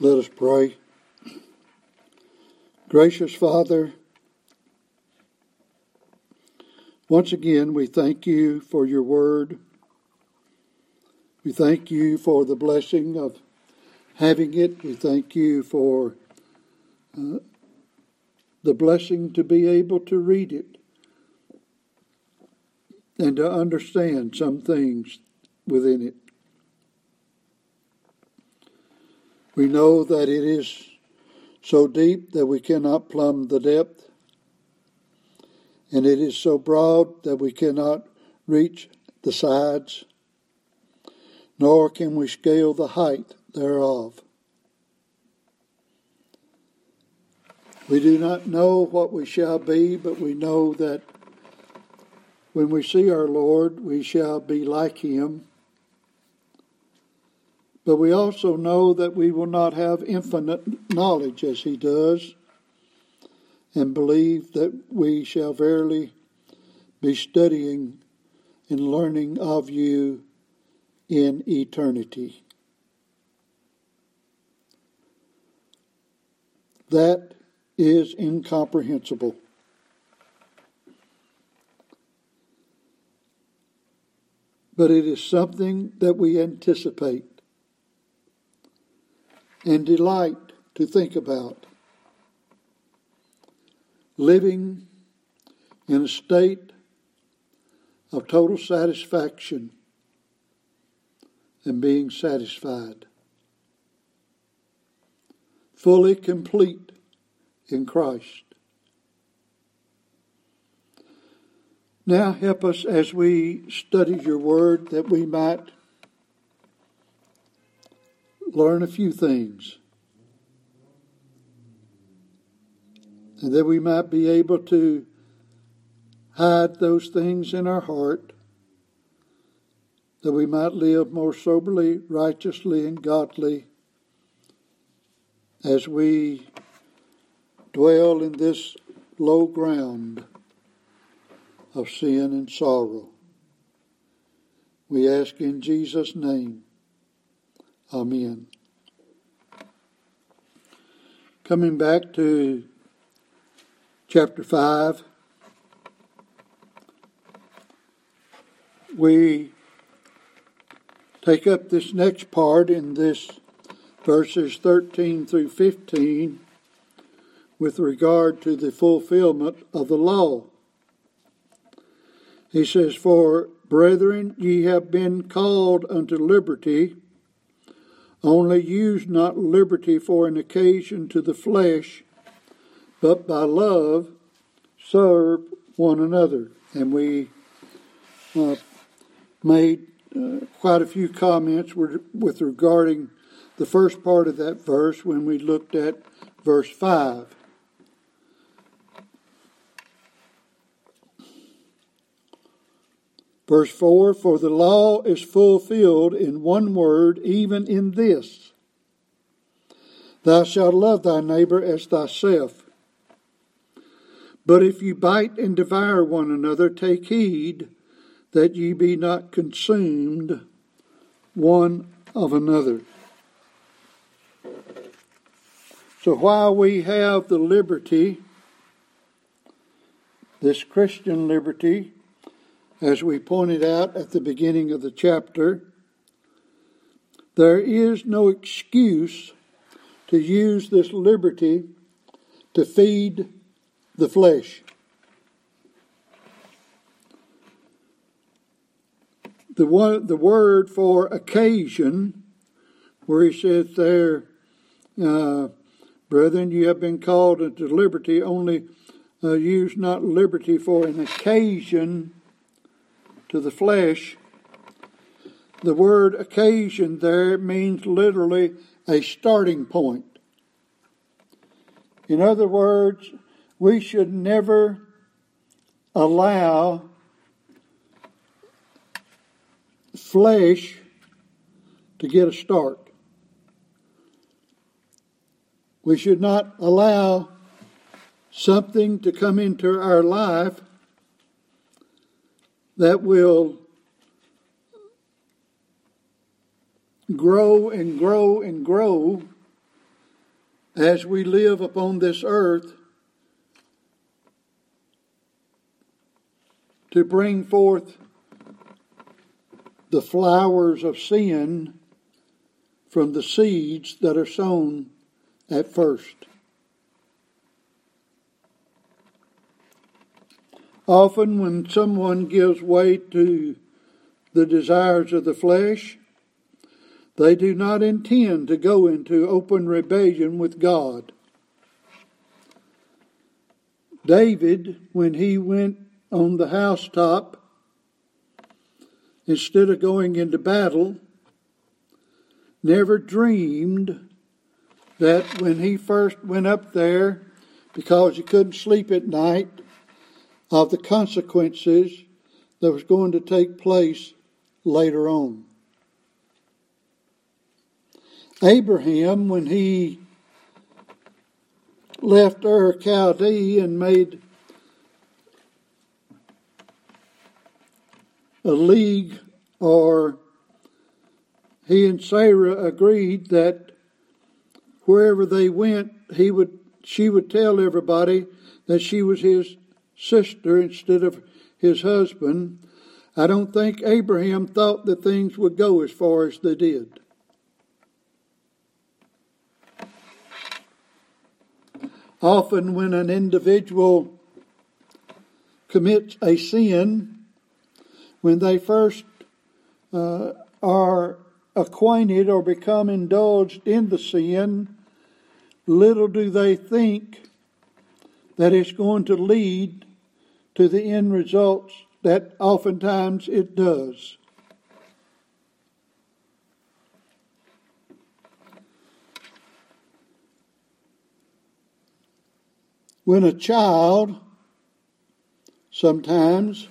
Let us pray. Gracious Father, once again we thank you for your word. We thank you for the blessing of having it. We thank you for uh, the blessing to be able to read it and to understand some things within it. We know that it is so deep that we cannot plumb the depth, and it is so broad that we cannot reach the sides, nor can we scale the height thereof. We do not know what we shall be, but we know that when we see our Lord, we shall be like him but we also know that we will not have infinite knowledge as he does, and believe that we shall verily be studying and learning of you in eternity. That is incomprehensible. But it is something that we anticipate and delight to think about. Living in a state of total satisfaction and being satisfied. Fully complete in Christ. Now help us as we study your word that we might learn a few things. And that we might be able to hide those things in our heart, that we might live more soberly, righteously, and godly as we dwell in this low ground of sin and sorrow. We ask in Jesus' name. Amen. Coming back to chapter 5, we take up this next part in this verses 13 through 15 with regard to the fulfillment of the law. He says, For brethren, ye have been called unto liberty only use not liberty for an occasion to the flesh, but by love serve one another. And we uh, made uh, quite a few comments with, with regarding the first part of that verse when we looked at verse 5. Verse 4 For the law is fulfilled in one word, even in this Thou shalt love thy neighbor as thyself. But if you bite and devour one another, take heed that ye be not consumed one of another. So while we have the liberty, this Christian liberty, as we pointed out at the beginning of the chapter, there is no excuse to use this liberty to feed the flesh. The, one, the word for occasion, where he says there, uh, brethren, you have been called into liberty, only uh, use not liberty for an occasion to the flesh. The word occasion there means literally a starting point. In other words, we should never allow flesh to get a start. We should not allow something to come into our life that will grow and grow and grow as we live upon this earth to bring forth the flowers of sin from the seeds that are sown at first. Often, when someone gives way to the desires of the flesh, they do not intend to go into open rebellion with God. David, when he went on the housetop, instead of going into battle, never dreamed that when he first went up there, because he couldn't sleep at night, of the consequences that was going to take place later on. Abraham, when he left Ur Chaldee and made a league, or he and Sarah agreed that wherever they went, he would she would tell everybody that she was his sister instead of his husband. I don't think Abraham thought that things would go as far as they did. Often, when an individual commits a sin, when they first uh, are acquainted or become indulged in the sin, little do they think that it's going to lead to the end results that oftentimes it does. When a child sometimes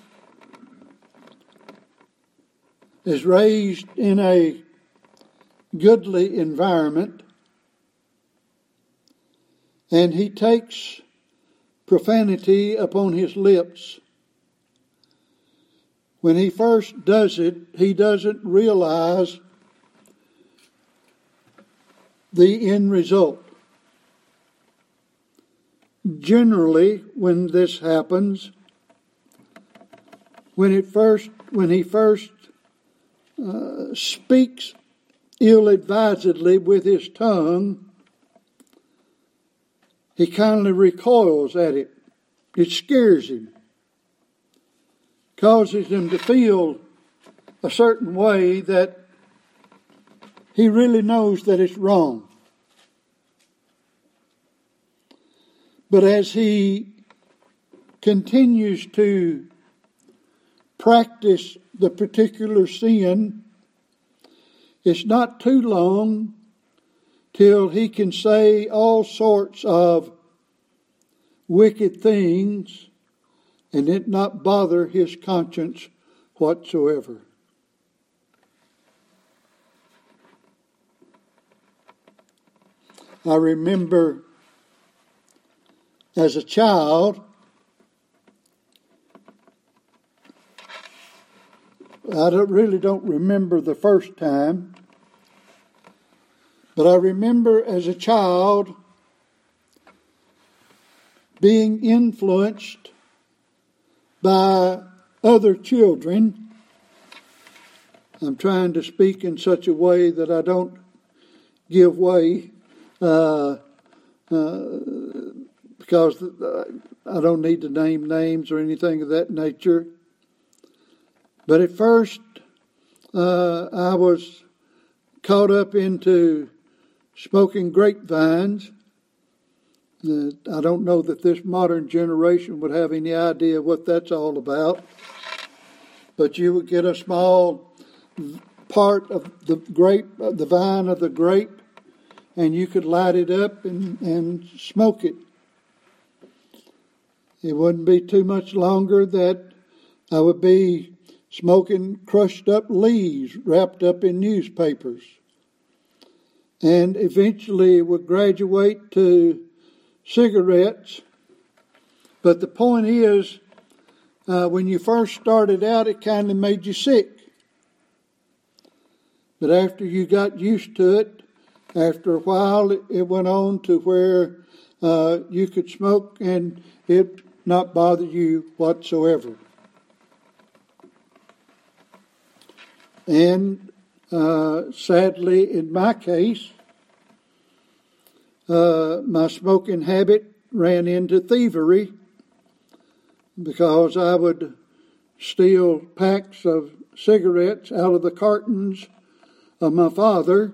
is raised in a goodly environment and he takes profanity upon his lips. When he first does it, he doesn't realize the end result generally when this happens when it first when he first uh, speaks ill-advisedly with his tongue he kindly recoils at it. It scares him causes him to feel a certain way that he really knows that it's wrong. But as he continues to practice the particular sin, it's not too long till he can say all sorts of wicked things and it not bother his conscience whatsoever. I remember as a child, I don't, really don't remember the first time, but I remember as a child being influenced by other children. I'm trying to speak in such a way that I don't give way. Uh, uh, because I don't need to name names or anything of that nature. But at first, uh, I was caught up into smoking grapevines. I don't know that this modern generation would have any idea what that's all about. But you would get a small part of the grape, the vine of the grape, and you could light it up and, and smoke it. It wouldn't be too much longer that I would be smoking crushed up leaves wrapped up in newspapers. And eventually it would graduate to cigarettes. But the point is, uh, when you first started out, it kind of made you sick. But after you got used to it, after a while, it went on to where uh, you could smoke and it not bother you whatsoever. And uh, sadly, in my case, uh, my smoking habit ran into thievery because I would steal packs of cigarettes out of the cartons of my father,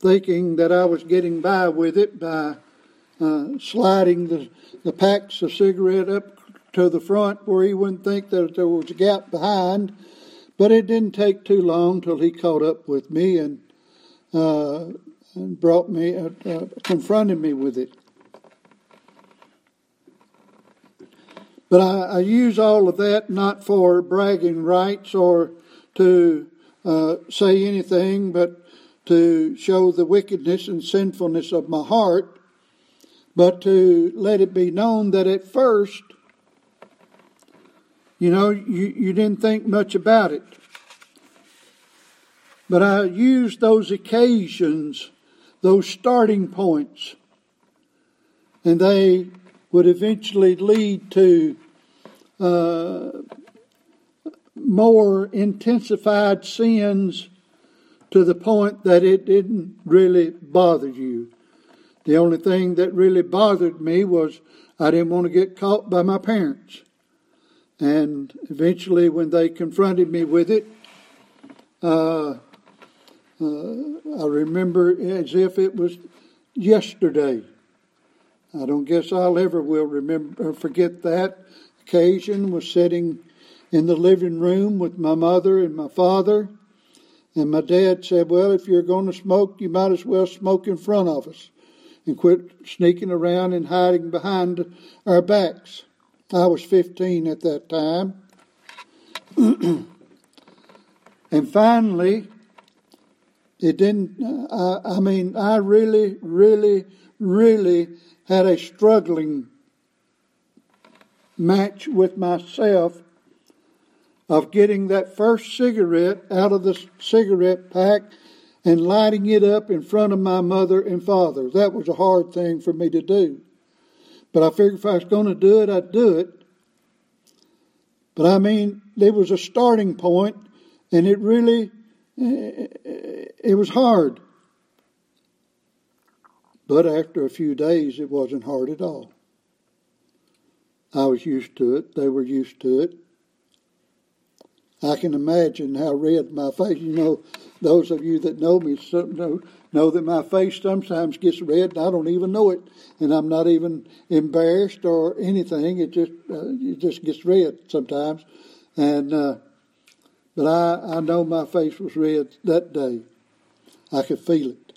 thinking that I was getting by with it by uh, sliding the, the packs of cigarette up to the front where he wouldn't think that there was a gap behind. But it didn't take too long till he caught up with me and, uh, and brought me, uh, uh confronted me with it. But I, I, use all of that not for bragging rights or to uh, say anything, but to show the wickedness and sinfulness of my heart, but to let it be known that at first, you know, you, you didn't think much about it. But I used those occasions, those starting points, and they would eventually lead to uh, more intensified sins to the point that it didn't really bother you. The only thing that really bothered me was I didn't want to get caught by my parents. And eventually, when they confronted me with it, uh, uh, I remember as if it was yesterday. I don't guess I'll ever will remember forget that occasion. Was sitting in the living room with my mother and my father, and my dad said, "Well, if you're going to smoke, you might as well smoke in front of us, and quit sneaking around and hiding behind our backs." I was 15 at that time. and finally, it didn't, uh, I mean, I really, really, really had a struggling match with myself of getting that first cigarette out of the cigarette pack and lighting it up in front of my mother and father. That was a hard thing for me to do. But I figured if I was going to do it, I'd do it. But I mean, there was a starting point, and it really, it was hard. But after a few days, it wasn't hard at all. I was used to it. They were used to it. I can imagine how red my face. You know, those of you that know me know, know that my face sometimes gets red, and I don't even know it, and I'm not even embarrassed or anything. It just uh, it just gets red sometimes, and uh, but I I know my face was red that day. I could feel it.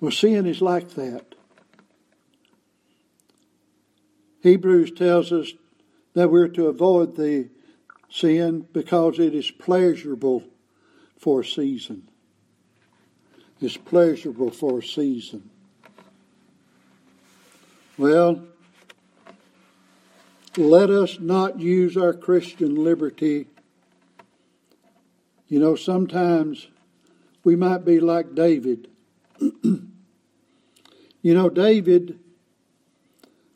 Well, sin is like that. Hebrews tells us that we're to avoid the sin because it is pleasurable for a season. It's pleasurable for a season. Well, let us not use our Christian liberty. You know, sometimes we might be like David. You know, David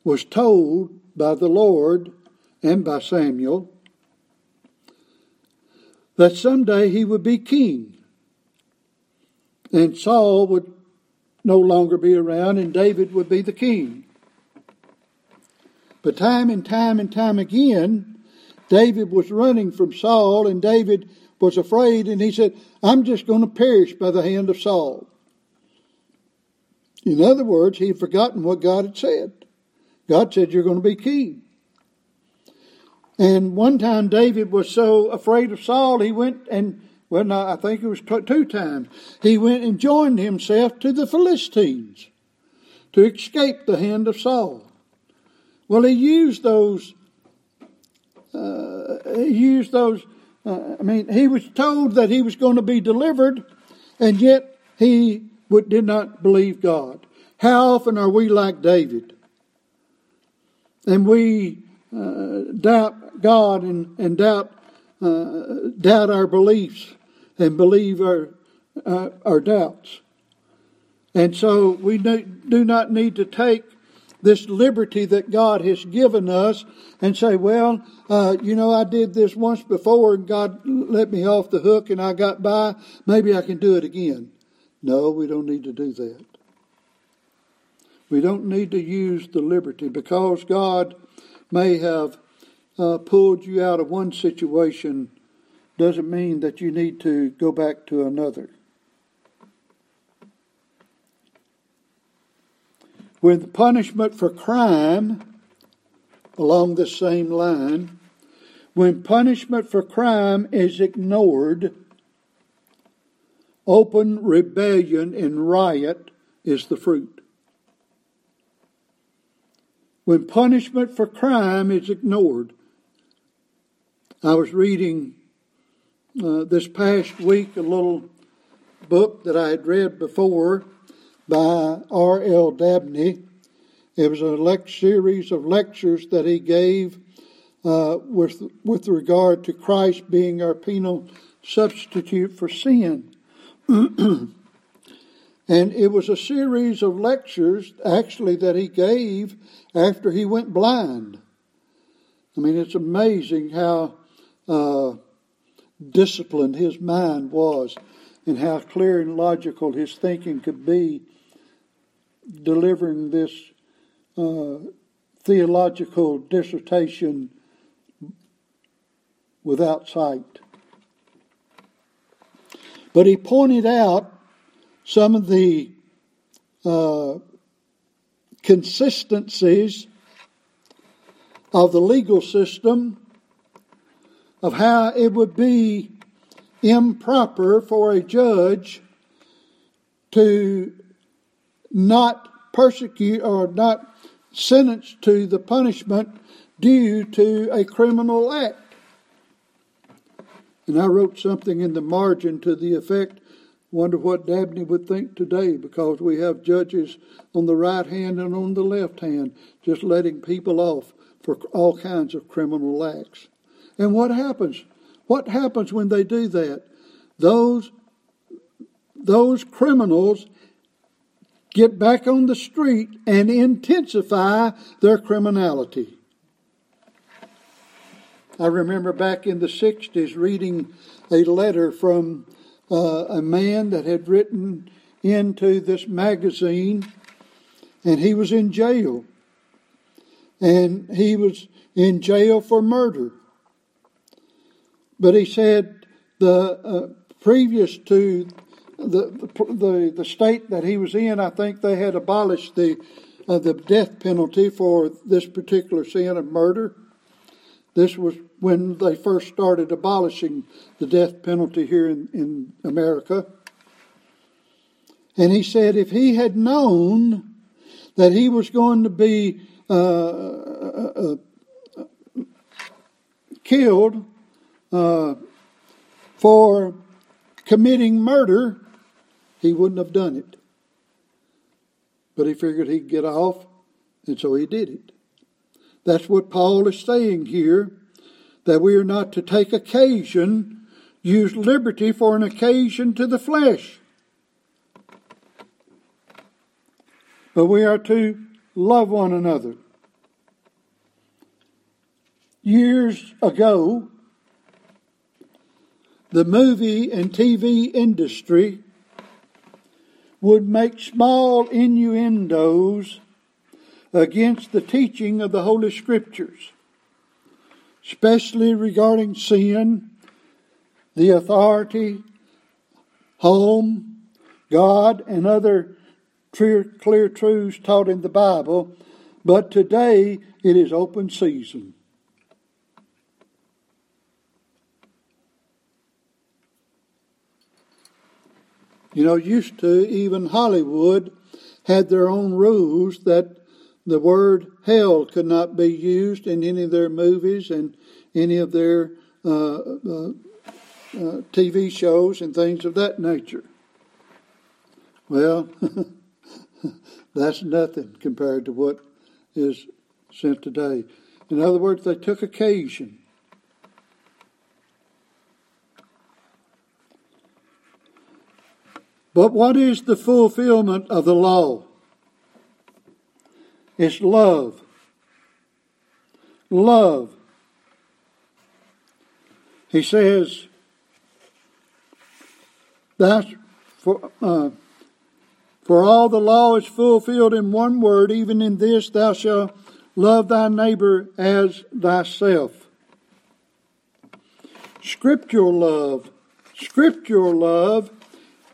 was told by the Lord and by Samuel that someday he would be king. And Saul would no longer be around and David would be the king. But time and time and time again, David was running from Saul and David was afraid and he said, I'm just going to perish by the hand of Saul. In other words, he had forgotten what God had said. God said, You're going to be king. And one time David was so afraid of Saul, he went and, well, no, I think it was two times, he went and joined himself to the Philistines to escape the hand of Saul. Well, he used those, uh, he used those, uh, I mean, he was told that he was going to be delivered, and yet he but did not believe God. How often are we like David? And we doubt God and, and doubt, uh, doubt our beliefs and believe our, uh, our doubts. And so we do not need to take this liberty that God has given us and say, well, uh, you know, I did this once before and God let me off the hook and I got by. Maybe I can do it again. No, we don't need to do that. We don't need to use the liberty because God may have uh, pulled you out of one situation doesn't mean that you need to go back to another. With punishment for crime, along the same line, when punishment for crime is ignored, open rebellion and riot is the fruit. When punishment for crime is ignored, I was reading uh, this past week a little book that I had read before by R.L. Dabney. It was a series of lectures that he gave uh, with, with regard to Christ being our penal substitute for sin. and it was a series of lectures, actually, that he gave after he went blind. I mean, it's amazing how uh, disciplined his mind was and how clear and logical his thinking could be delivering this uh, theological dissertation without sight. But he pointed out some of the uh, consistencies of the legal system of how it would be improper for a judge to not persecute or not sentence to the punishment due to a criminal act. And I wrote something in the margin to the effect wonder what Dabney would think today because we have judges on the right hand and on the left hand just letting people off for all kinds of criminal acts. And what happens? What happens when they do that? Those those criminals get back on the street and intensify their criminality. I remember back in the 60s reading a letter from uh, a man that had written into this magazine, and he was in jail. And he was in jail for murder. But he said the uh, previous to the, the the state that he was in, I think they had abolished the uh, the death penalty for this particular sin of murder. This was when they first started abolishing the death penalty here in, in America. And he said if he had known that he was going to be uh, uh, uh killed uh, for committing murder, he wouldn't have done it. But he figured he'd get off, and so he did it. That's what Paul is saying here that we are not to take occasion, use liberty for an occasion to the flesh. But we are to love one another. Years ago, the movie and TV industry would make small innuendos against the teaching of the Holy Scriptures, especially regarding sin, the authority, home, God, and other clear, clear truths taught in the Bible. But today it is open season. You know, used to, even Hollywood had their own rules that the word hell could not be used in any of their movies and any of their uh, uh, uh, TV shows and things of that nature. Well, that's nothing compared to what is sent today. In other words, they took occasion But what is the fulfillment of the law? It's love. Love. He says, that's for, uh, for all the law is fulfilled in one word, even in this, thou shalt love thy neighbor as thyself. Scriptural love. Scriptural love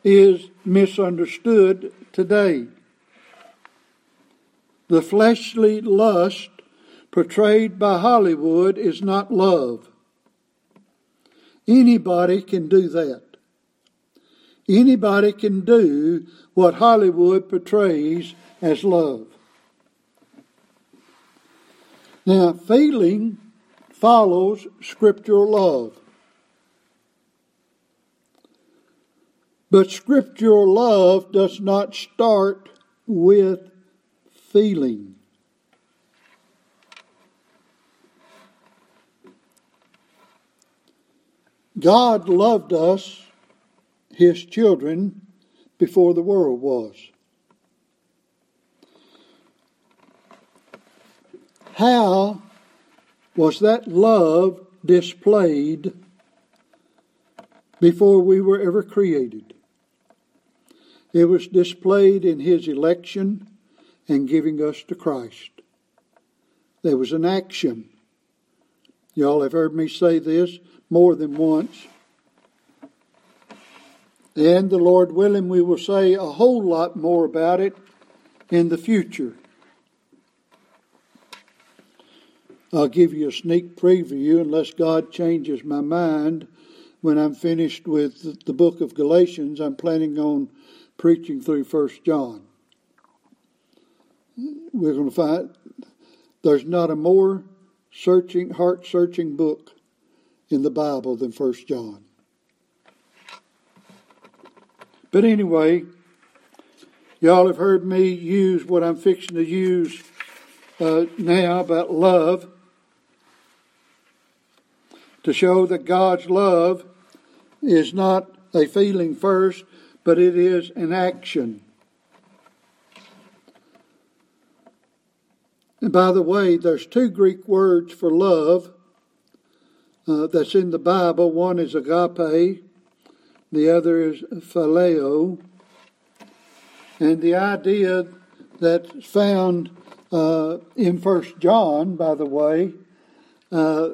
is misunderstood today. The fleshly lust portrayed by Hollywood is not love. Anybody can do that. Anybody can do what Hollywood portrays as love. Now, feeling follows scriptural love. But scriptural love does not start with feeling. God loved us, His children, before the world was. How was that love displayed before we were ever created? It was displayed in his election and giving us to Christ. There was an action. Y'all have heard me say this more than once. And the Lord willing, we will say a whole lot more about it in the future. I'll give you a sneak preview unless God changes my mind when I'm finished with the book of Galatians. I'm planning on preaching through First John. We're going to find there's not a more searching, heart searching book in the Bible than First John. But anyway, y'all have heard me use what I'm fixing to use uh, now about love to show that God's love is not a feeling first, but it is an action. And by the way, there's two Greek words for love uh, that's in the Bible. One is agape, the other is phileo. And the idea that's found uh, in First John, by the way, uh,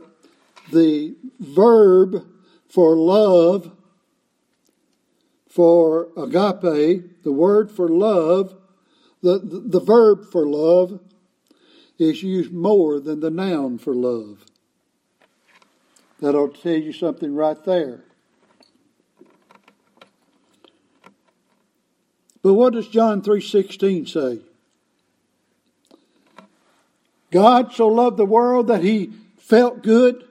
the verb for love for agape, the word for love, the, the, the verb for love is used more than the noun for love. That ought to tell you something right there. But what does John 3:16 say? God so loved the world that he felt good.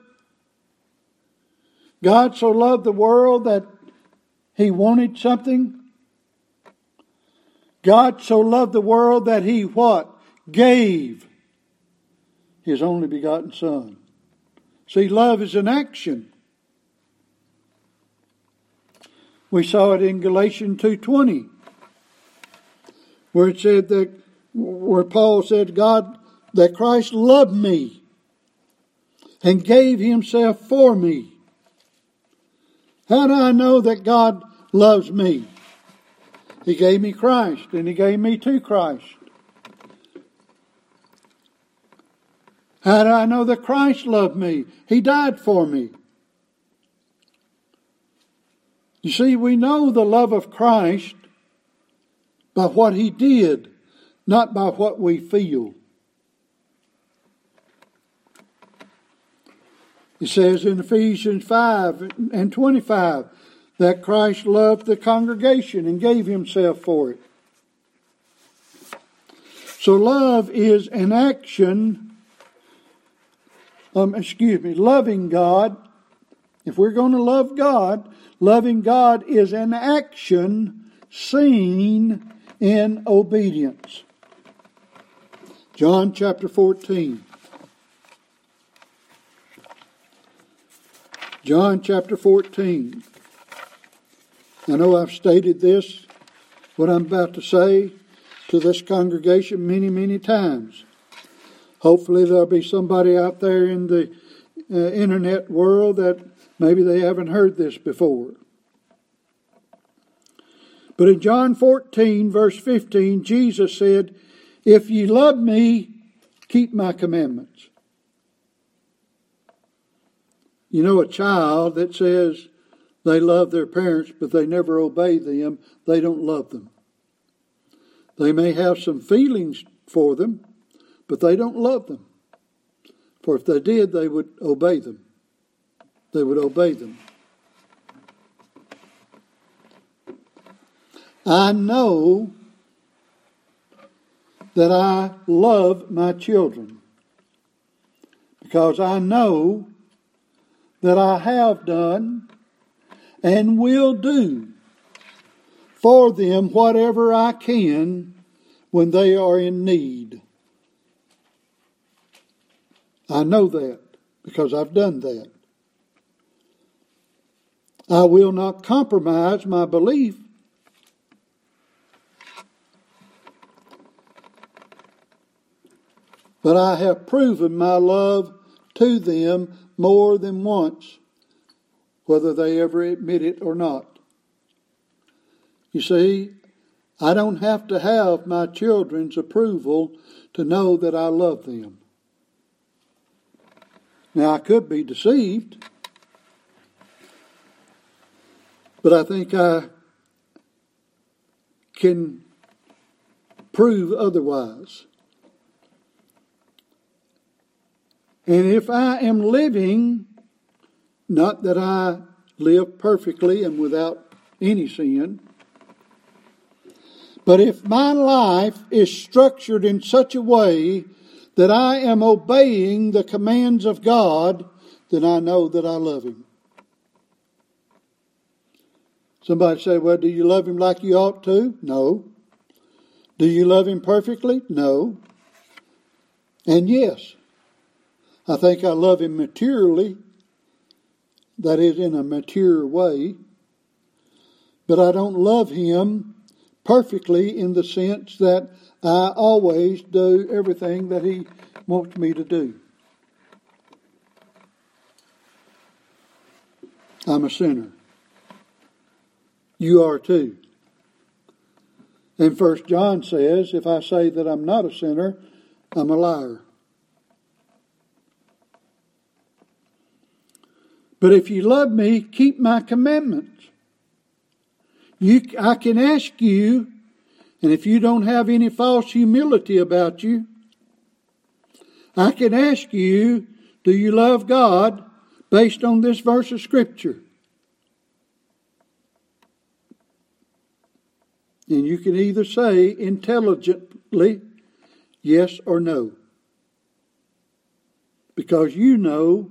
God so loved the world that he wanted something. God so loved the world that he what? Gave his only begotten son. See, love is an action. We saw it in Galatians 2.20 where it said that, where Paul said, God, that Christ loved me and gave himself for me. How do I know that God loves me. He gave me Christ, and He gave me to Christ. How do I know that Christ loved me? He died for me. You see, we know the love of Christ by what He did, not by what we feel. It says in Ephesians 5 and 25, that Christ loved the congregation and gave himself for it. So love is an action, um, excuse me, loving God. If we're going to love God, loving God is an action seen in obedience. John chapter 14. John chapter 14. I know I've stated this what I'm about to say to this congregation many, many times. Hopefully, there'll be somebody out there in the uh, internet world that maybe they haven't heard this before. But in John 14, verse 15, Jesus said, If ye love me, keep my commandments. You know, a child that says they love their parents, but they never obey them, they don't love them. They may have some feelings for them, but they don't love them. For if they did, they would obey them. They would obey them. I know that I love my children because I know that I have done and will do for them whatever I can when they are in need. I know that because I've done that. I will not compromise my belief but I have proven my love to them more than once, whether they ever admit it or not. You see, I don't have to have my children's approval to know that I love them. Now, I could be deceived, but I think I can prove otherwise. And if I am living, not that I live perfectly and without any sin, but if my life is structured in such a way that I am obeying the commands of God, then I know that I love Him. Somebody say, well, do you love Him like you ought to? No. Do you love Him perfectly? No. And yes, I think I love him materially, that is, in a mature way, but I don't love him perfectly in the sense that I always do everything that he wants me to do. I'm a sinner. You are too. And First John says, if I say that I'm not a sinner, I'm a liar. But if you love me, keep my commandments. You, I can ask you, and if you don't have any false humility about you, I can ask you, do you love God based on this verse of Scripture? And you can either say intelligently yes or no. Because you know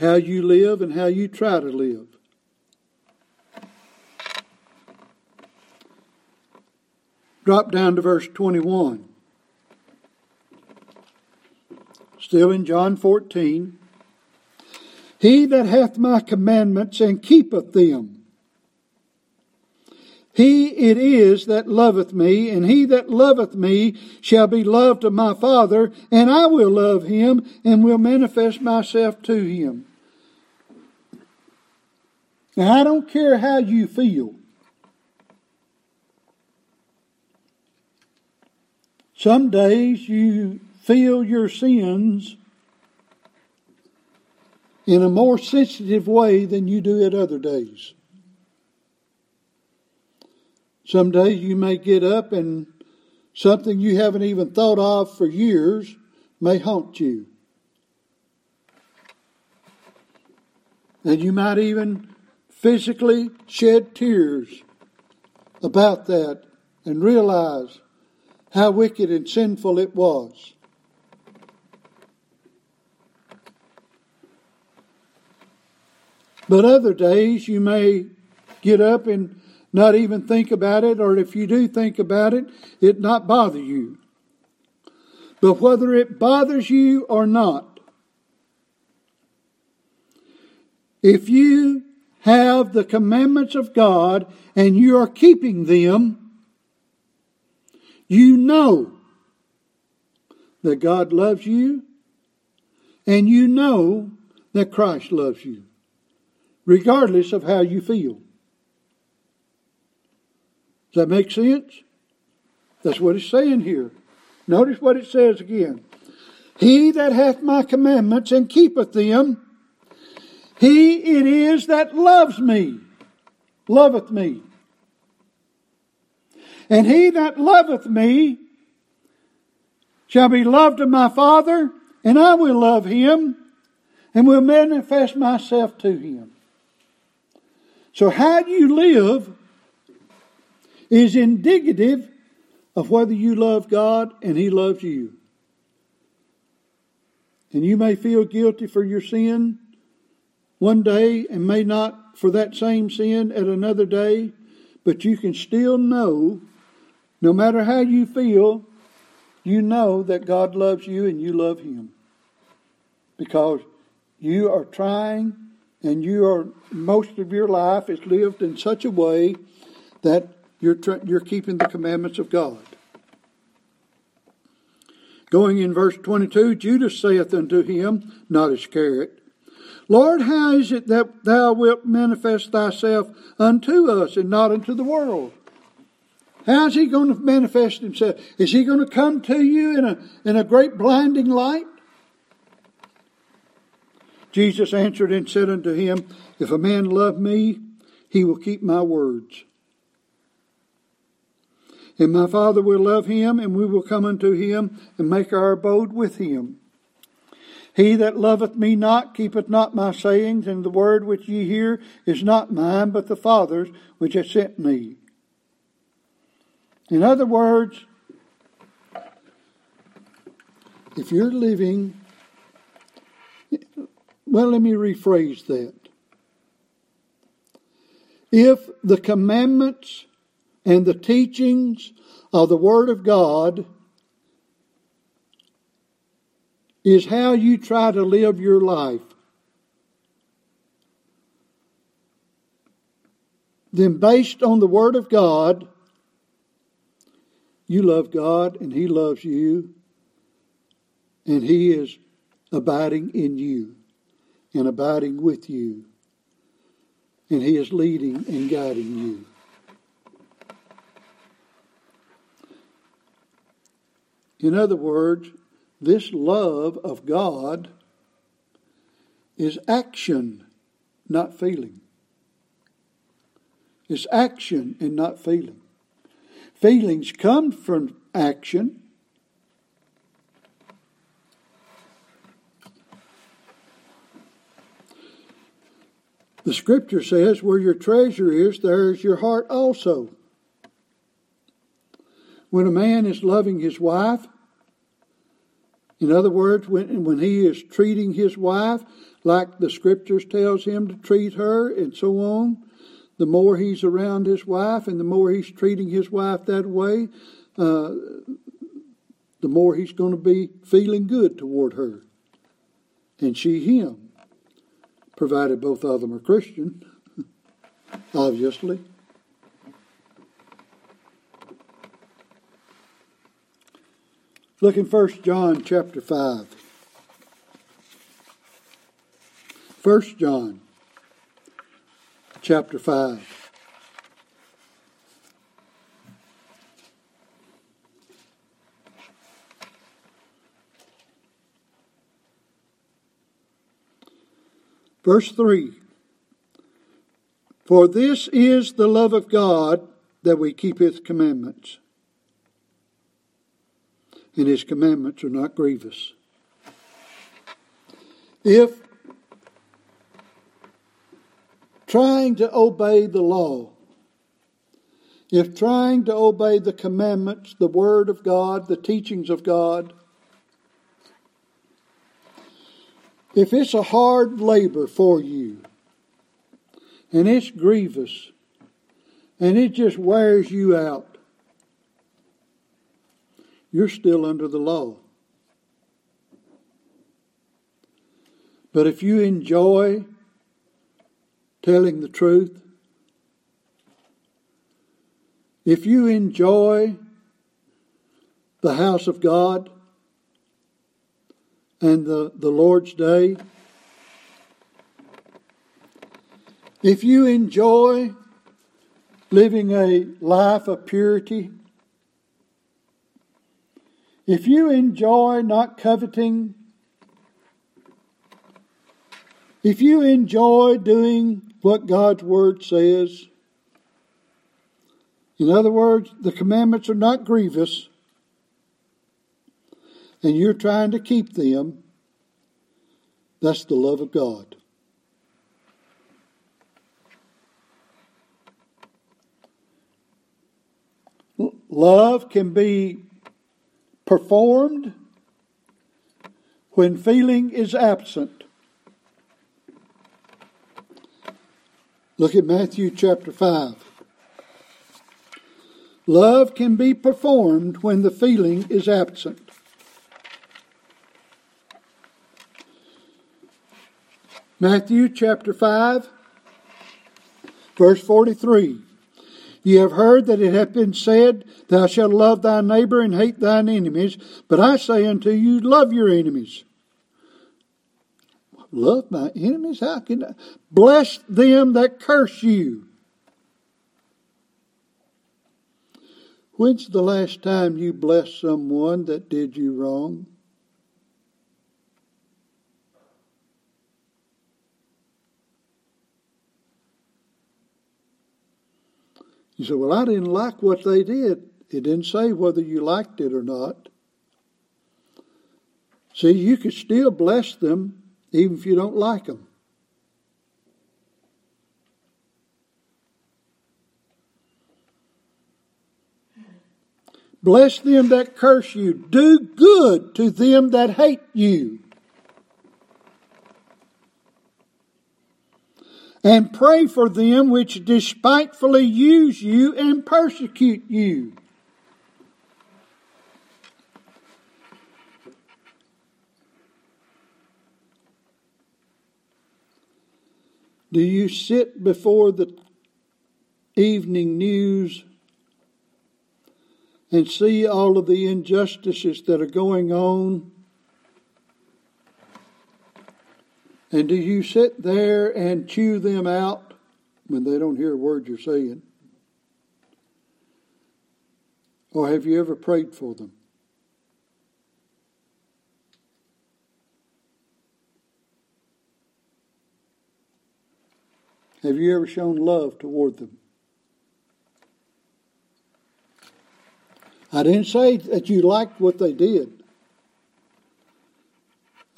how you live and how you try to live. Drop down to verse 21. Still in John 14. He that hath my commandments and keepeth them, he it is that loveth me, and he that loveth me shall be loved of my Father, and I will love him and will manifest myself to him. Now, I don't care how you feel. Some days you feel your sins in a more sensitive way than you do at other days. Some days you may get up and something you haven't even thought of for years may haunt you. And you might even physically shed tears about that and realize how wicked and sinful it was. But other days you may get up and not even think about it, or if you do think about it, it not bother you. But whether it bothers you or not, if you have the commandments of God and you are keeping them, you know that God loves you and you know that Christ loves you, regardless of how you feel. Does that make sense? That's what it's saying here. Notice what it says again. He that hath my commandments and keepeth them, he it is that loves me, loveth me. And he that loveth me shall be loved of my Father, and I will love him, and will manifest myself to him. So, how you live is indicative of whether you love God and He loves you. And you may feel guilty for your sin one day and may not for that same sin at another day, but you can still know, no matter how you feel, you know that God loves you and you love Him. Because you are trying and you are, most of your life is lived in such a way that you're, you're keeping the commandments of God. Going in verse 22, Judas saith unto him, not Iscariot, Lord, how is it that thou wilt manifest thyself unto us and not unto the world? How's he going to manifest himself? Is he going to come to you in a, in a great blinding light? Jesus answered and said unto him, If a man love me, he will keep my words. And my Father will love him, and we will come unto him and make our abode with him. He that loveth me not keepeth not my sayings, and the word which ye hear is not mine, but the Father's which hath sent me. In other words, if you're living, well, let me rephrase that. If the commandments and the teachings of the Word of God is how you try to live your life. Then, based on the Word of God, you love God and He loves you, and He is abiding in you and abiding with you, and He is leading and guiding you. In other words, this love of God is action, not feeling. It's action and not feeling. Feelings come from action. The scripture says, Where your treasure is, there is your heart also. When a man is loving his wife, in other words, when, when he is treating his wife like the scriptures tells him to treat her and so on, the more he's around his wife and the more he's treating his wife that way, uh, the more he's going to be feeling good toward her. And she him, provided both of them are Christian, obviously. Look in 1 John chapter 5. 1 John chapter 5. Verse 3 For this is the love of God that we keep his commandments and his commandments are not grievous. If trying to obey the law, if trying to obey the commandments, the Word of God, the teachings of God, if it's a hard labor for you, and it's grievous, and it just wears you out, you're still under the law. But if you enjoy telling the truth, if you enjoy the house of God and the, the Lord's day, if you enjoy living a life of purity, if you enjoy not coveting, if you enjoy doing what God's Word says, in other words, the commandments are not grievous, and you're trying to keep them, that's the love of God. Love can be performed when feeling is absent. Look at Matthew chapter 5. Love can be performed when the feeling is absent. Matthew chapter 5, verse 43. Ye have heard that it hath been said, Thou shalt love thy neighbor and hate thine enemies. But I say unto you, love your enemies. Love my enemies? How can I? Bless them that curse you. When's the last time you blessed someone that did you wrong? You say, Well, I didn't like what they did. It didn't say whether you liked it or not. See, you could still bless them even if you don't like them. Bless them that curse you. Do good to them that hate you. and pray for them which despitefully use you and persecute you. Do you sit before the evening news and see all of the injustices that are going on And do you sit there and chew them out when they don't hear a word you're saying? Or have you ever prayed for them? Have you ever shown love toward them? I didn't say that you liked what they did.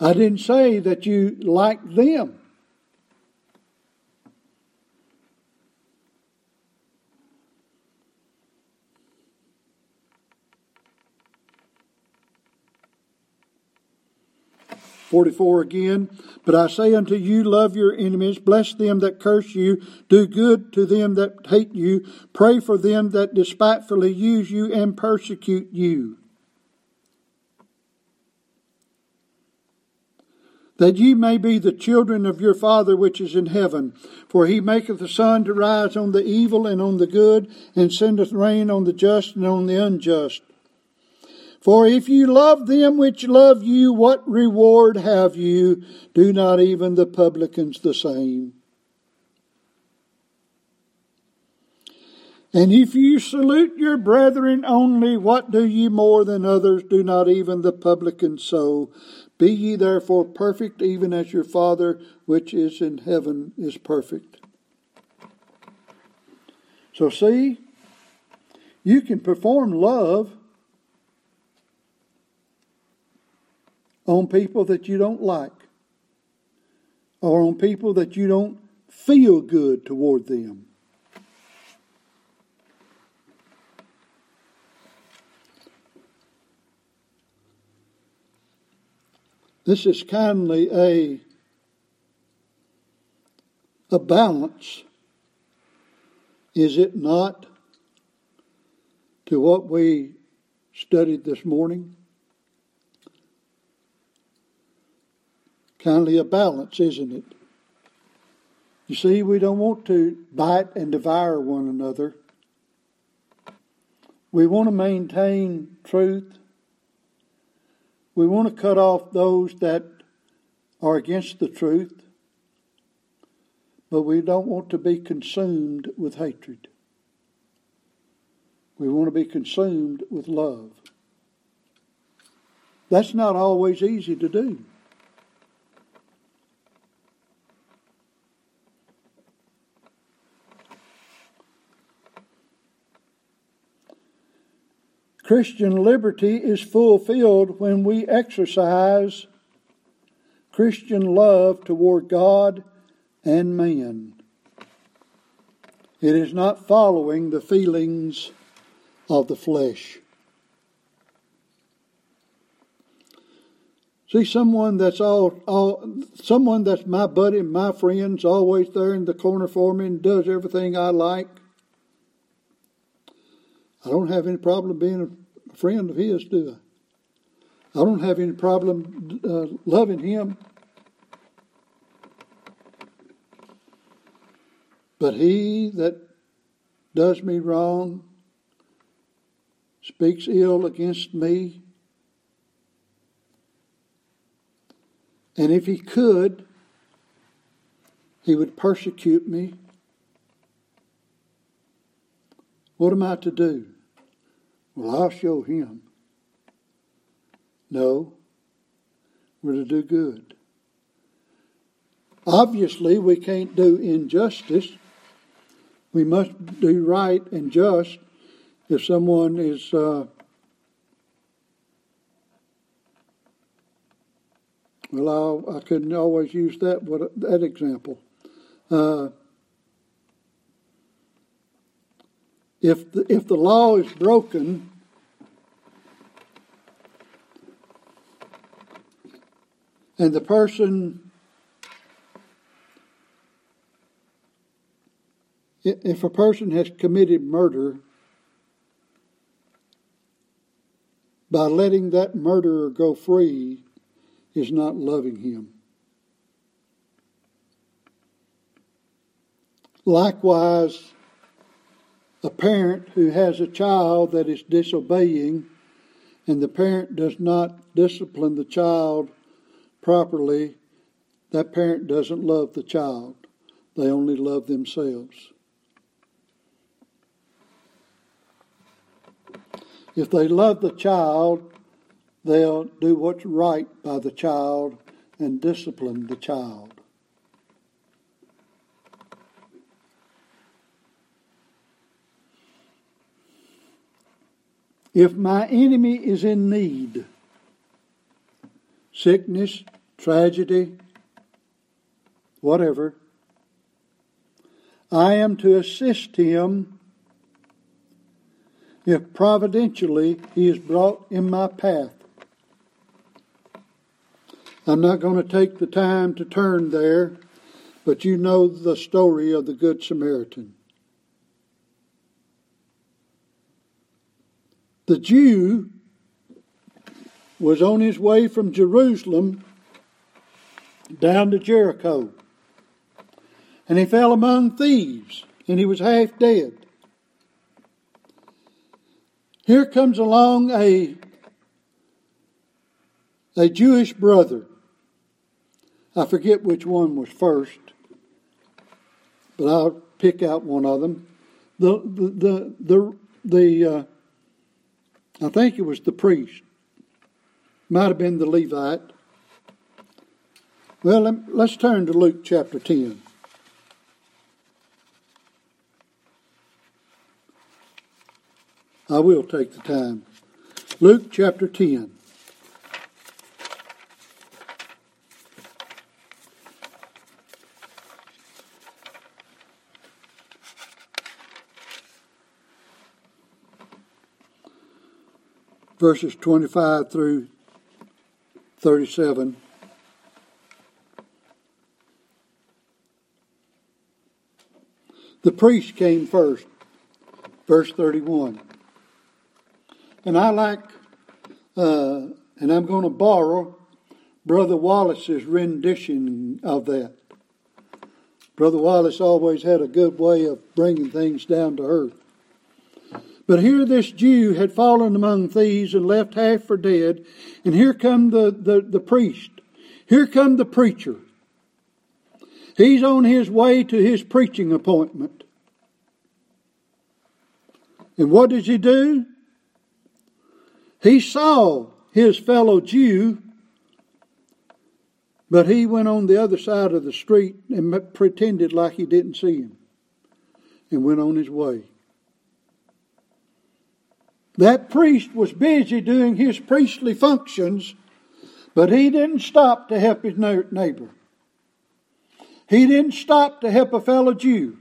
I didn't say that you liked them. Forty-four again. But I say unto you, love your enemies, bless them that curse you, do good to them that hate you, pray for them that despitefully use you and persecute you. that ye may be the children of your Father which is in heaven. For he maketh the sun to rise on the evil and on the good, and sendeth rain on the just and on the unjust. For if you love them which love you, what reward have you? Do not even the publicans the same? And if you salute your brethren only, what do ye more than others? Do not even the publicans so? Be ye therefore perfect, even as your Father which is in heaven is perfect. So, see, you can perform love on people that you don't like or on people that you don't feel good toward them. This is kindly a, a balance, is it not, to what we studied this morning? Kindly a balance, isn't it? You see, we don't want to bite and devour one another. We want to maintain truth. We want to cut off those that are against the truth, but we don't want to be consumed with hatred. We want to be consumed with love. That's not always easy to do. Christian liberty is fulfilled when we exercise Christian love toward God and man. It is not following the feelings of the flesh. See someone that's all, all someone that's my buddy, my friend's always there in the corner for me and does everything I like. I don't have any problem being friend of his, do I? I don't have any problem uh, loving him. But he that does me wrong, speaks ill against me, and if he could, he would persecute me. What am I to do? Well, I'll show him. No, we're to do good. Obviously, we can't do injustice we must do right and just if someone is uh, well i could not always use that that example uh, if the, if the law is broken and the person if a person has committed murder, by letting that murderer go free is not loving him. Likewise, a parent who has a child that is disobeying and the parent does not discipline the child properly, that parent doesn't love the child. They only love themselves. If they love the child, they'll do what's right by the child and discipline the child. If my enemy is in need, sickness, tragedy, whatever, I am to assist him if providentially he is brought in my path. I'm not going to take the time to turn there, but you know the story of the Good Samaritan. The Jew was on his way from Jerusalem down to Jericho. And he fell among thieves, and he was half dead. Here comes along a, a Jewish brother. I forget which one was first, but I'll pick out one of them. The the the the, the uh, I think it was the priest. Might have been the Levite. Well, let's turn to Luke chapter 10. I will take the time. Luke chapter 10. Verses 25 through 37. The priest came first. Verse 31. And I like, uh, and I'm going to borrow Brother Wallace's rendition of that. Brother Wallace always had a good way of bringing things down to earth. But here this Jew had fallen among thieves and left half for dead, and here come the, the, the priest. Here come the preacher. He's on his way to his preaching appointment. And what does he do? He saw his fellow Jew but he went on the other side of the street and pretended like he didn't see him and went on his way. That priest was busy doing his priestly functions, but he didn't stop to help his neighbor. He didn't stop to help a fellow Jew.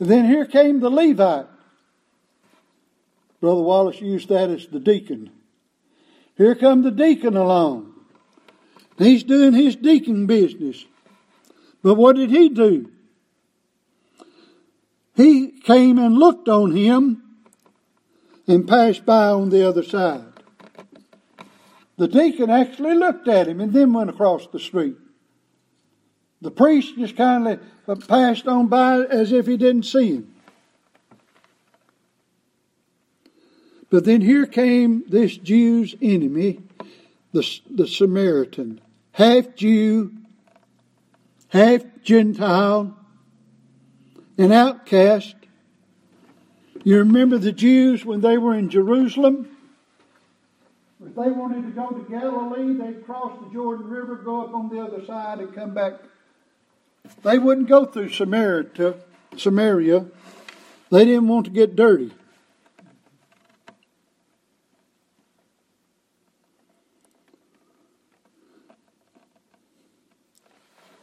then here came the Levite. Brother Wallace used that as the deacon. Here come the deacon along. He's doing his deacon business. But what did he do? He came and looked on him and passed by on the other side. The deacon actually looked at him and then went across the street. The priest just kindly uh, passed on by as if he didn't see him. But then here came this Jew's enemy, the, the Samaritan half Jew, half Gentile, an outcast. You remember the Jews when they were in Jerusalem? If they wanted to go to Galilee, they'd cross the Jordan River, go up on the other side, and come back. They wouldn't go through Samaria. Samaria. They didn't want to get dirty.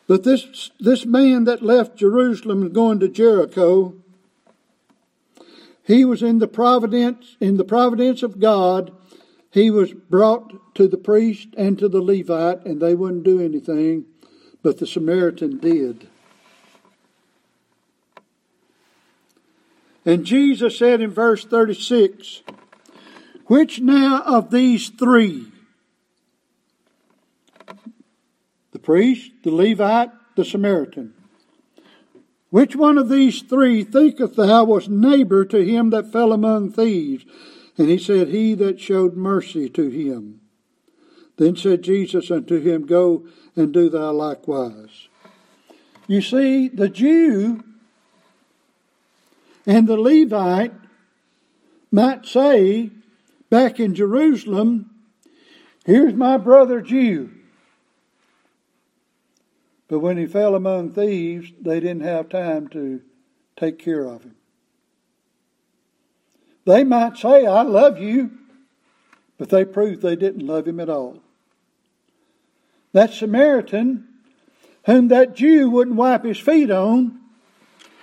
But this, this man that left Jerusalem and going to Jericho, he was in the providence, in the providence of God, he was brought to the priest and to the Levite, and they wouldn't do anything, but the Samaritan did. And Jesus said in verse 36, Which now of these three the priest, the Levite, the Samaritan. Which one of these three thinketh thou was neighbor to him that fell among thieves? And he said, He that showed mercy to him. Then said Jesus unto him, Go and do thou likewise. You see, the Jew and the Levite might say back in Jerusalem, Here's my brother Jew. But when he fell among thieves, they didn't have time to take care of him. They might say, I love you, but they proved they didn't love him at all. That Samaritan, whom that Jew wouldn't wipe his feet on,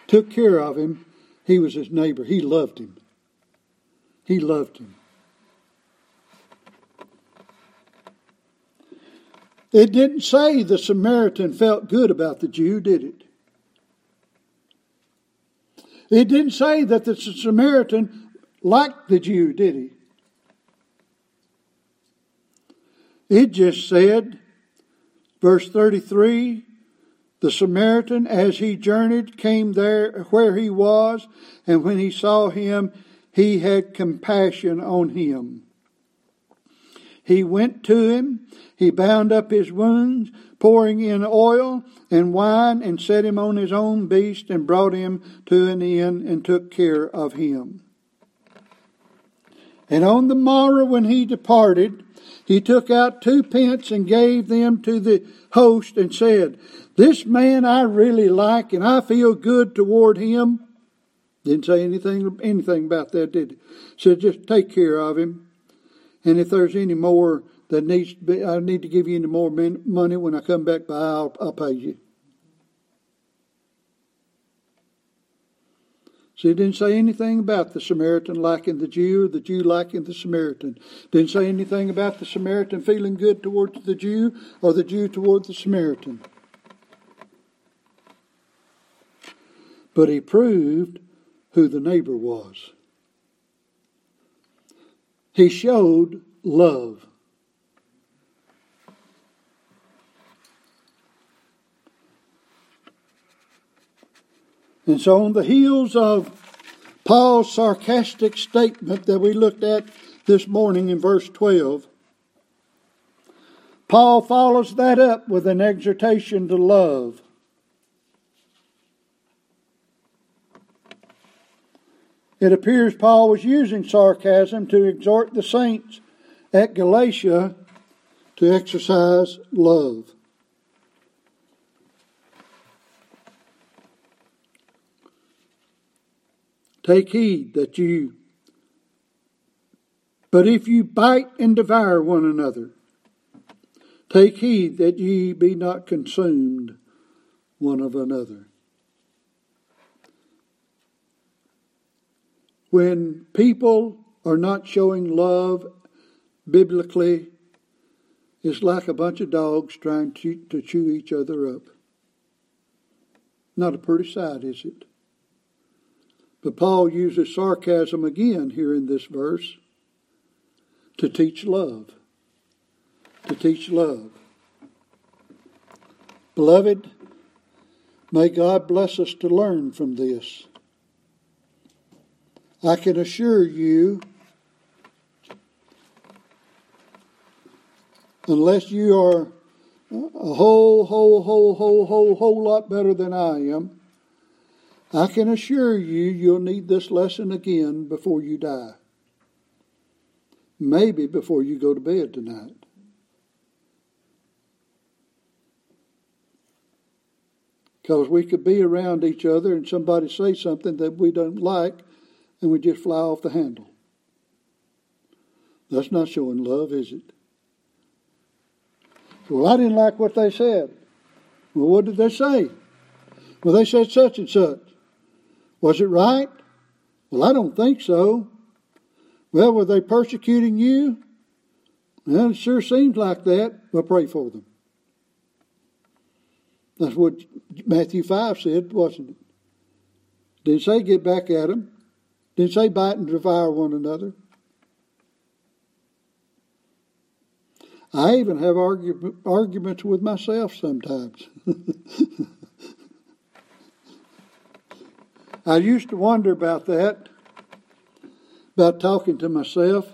took care of him. He was his neighbor. He loved him. He loved him. It didn't say the Samaritan felt good about the Jew, did it? It didn't say that the Samaritan liked the Jew, did he? It just said, verse 33, the Samaritan, as he journeyed, came there where he was, and when he saw him, he had compassion on him. He went to him, he bound up his wounds, pouring in oil and wine, and set him on his own beast, and brought him to an inn, and took care of him. And on the morrow when he departed, he took out two pence and gave them to the host, and said, This man I really like, and I feel good toward him. Didn't say anything anything about that, did he? Said just take care of him. And if there's any more that needs to be, I need to give you any more money when I come back by, I'll, I'll pay you. See, it didn't say anything about the Samaritan liking the Jew or the Jew liking the Samaritan. Didn't say anything about the Samaritan feeling good towards the Jew or the Jew towards the Samaritan. But he proved who the neighbor was. He showed love. And so, on the heels of Paul's sarcastic statement that we looked at this morning in verse 12, Paul follows that up with an exhortation to love. It appears Paul was using sarcasm to exhort the saints at Galatia to exercise love. Take heed that you, but if you bite and devour one another, take heed that ye be not consumed one of another. When people are not showing love biblically, it's like a bunch of dogs trying to, to chew each other up. Not a pretty sight, is it? But Paul uses sarcasm again here in this verse to teach love. To teach love. Beloved, may God bless us to learn from this. I can assure you, unless you are a whole, whole, whole, whole, whole, whole lot better than I am, I can assure you, you'll need this lesson again before you die. Maybe before you go to bed tonight. Because we could be around each other and somebody say something that we don't like and we just fly off the handle. That's not showing love, is it? Well, I didn't like what they said. Well, what did they say? Well, they said such and such. Was it right? Well, I don't think so. Well, were they persecuting you? Well, it sure seems like that. Well, pray for them. That's what Matthew 5 said, wasn't it? Didn't say get back at them. Didn't say bite and devour one another. I even have arguments with myself sometimes. I used to wonder about that, about talking to myself,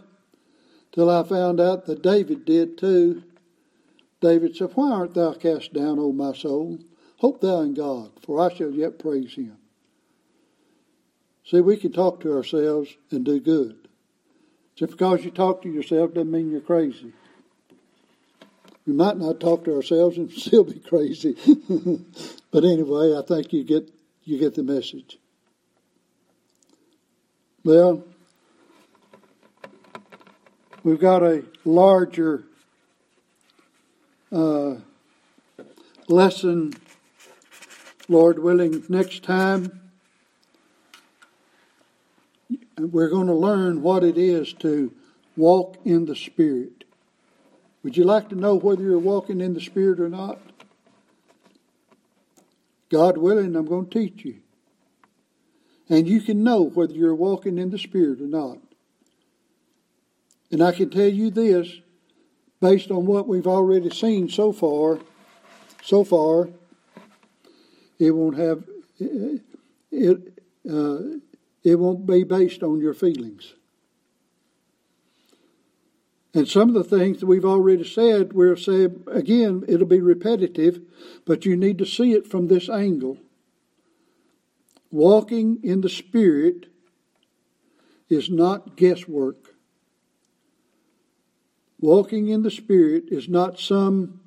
till I found out that David did too. David said, Why art thou cast down, O my soul? Hope thou in God, for I shall yet praise him. See, we can talk to ourselves and do good. Just because you talk to yourself doesn't mean you're crazy. We might not talk to ourselves and still be crazy. but anyway, I think you get you get the message. Well, we've got a larger uh, lesson, Lord willing, next time. We're going to learn what it is to walk in the Spirit. Would you like to know whether you're walking in the Spirit or not? God willing, I'm going to teach you. And you can know whether you're walking in the Spirit or not. And I can tell you this, based on what we've already seen so far, so far, it won't have it. Uh, it won't be based on your feelings. And some of the things that we've already said, we'll say again, it'll be repetitive, but you need to see it from this angle. Walking in the Spirit is not guesswork. Walking in the Spirit is not some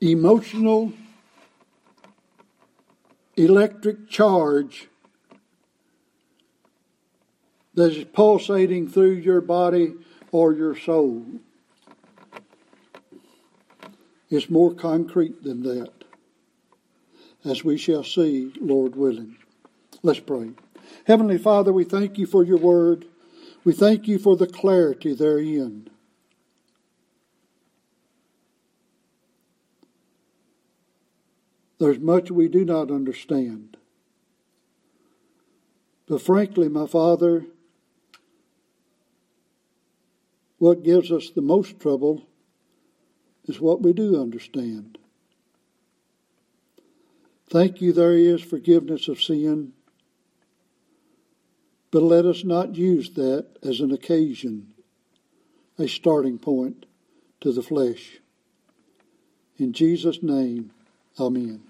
emotional electric charge that is pulsating through your body or your soul. It's more concrete than that, as we shall see, Lord willing. Let's pray. Heavenly Father, we thank you for your word. We thank you for the clarity therein. There's much we do not understand. But frankly, my Father, what gives us the most trouble is what we do understand. Thank you, there is forgiveness of sin, but let us not use that as an occasion, a starting point to the flesh. In Jesus' name, Amen.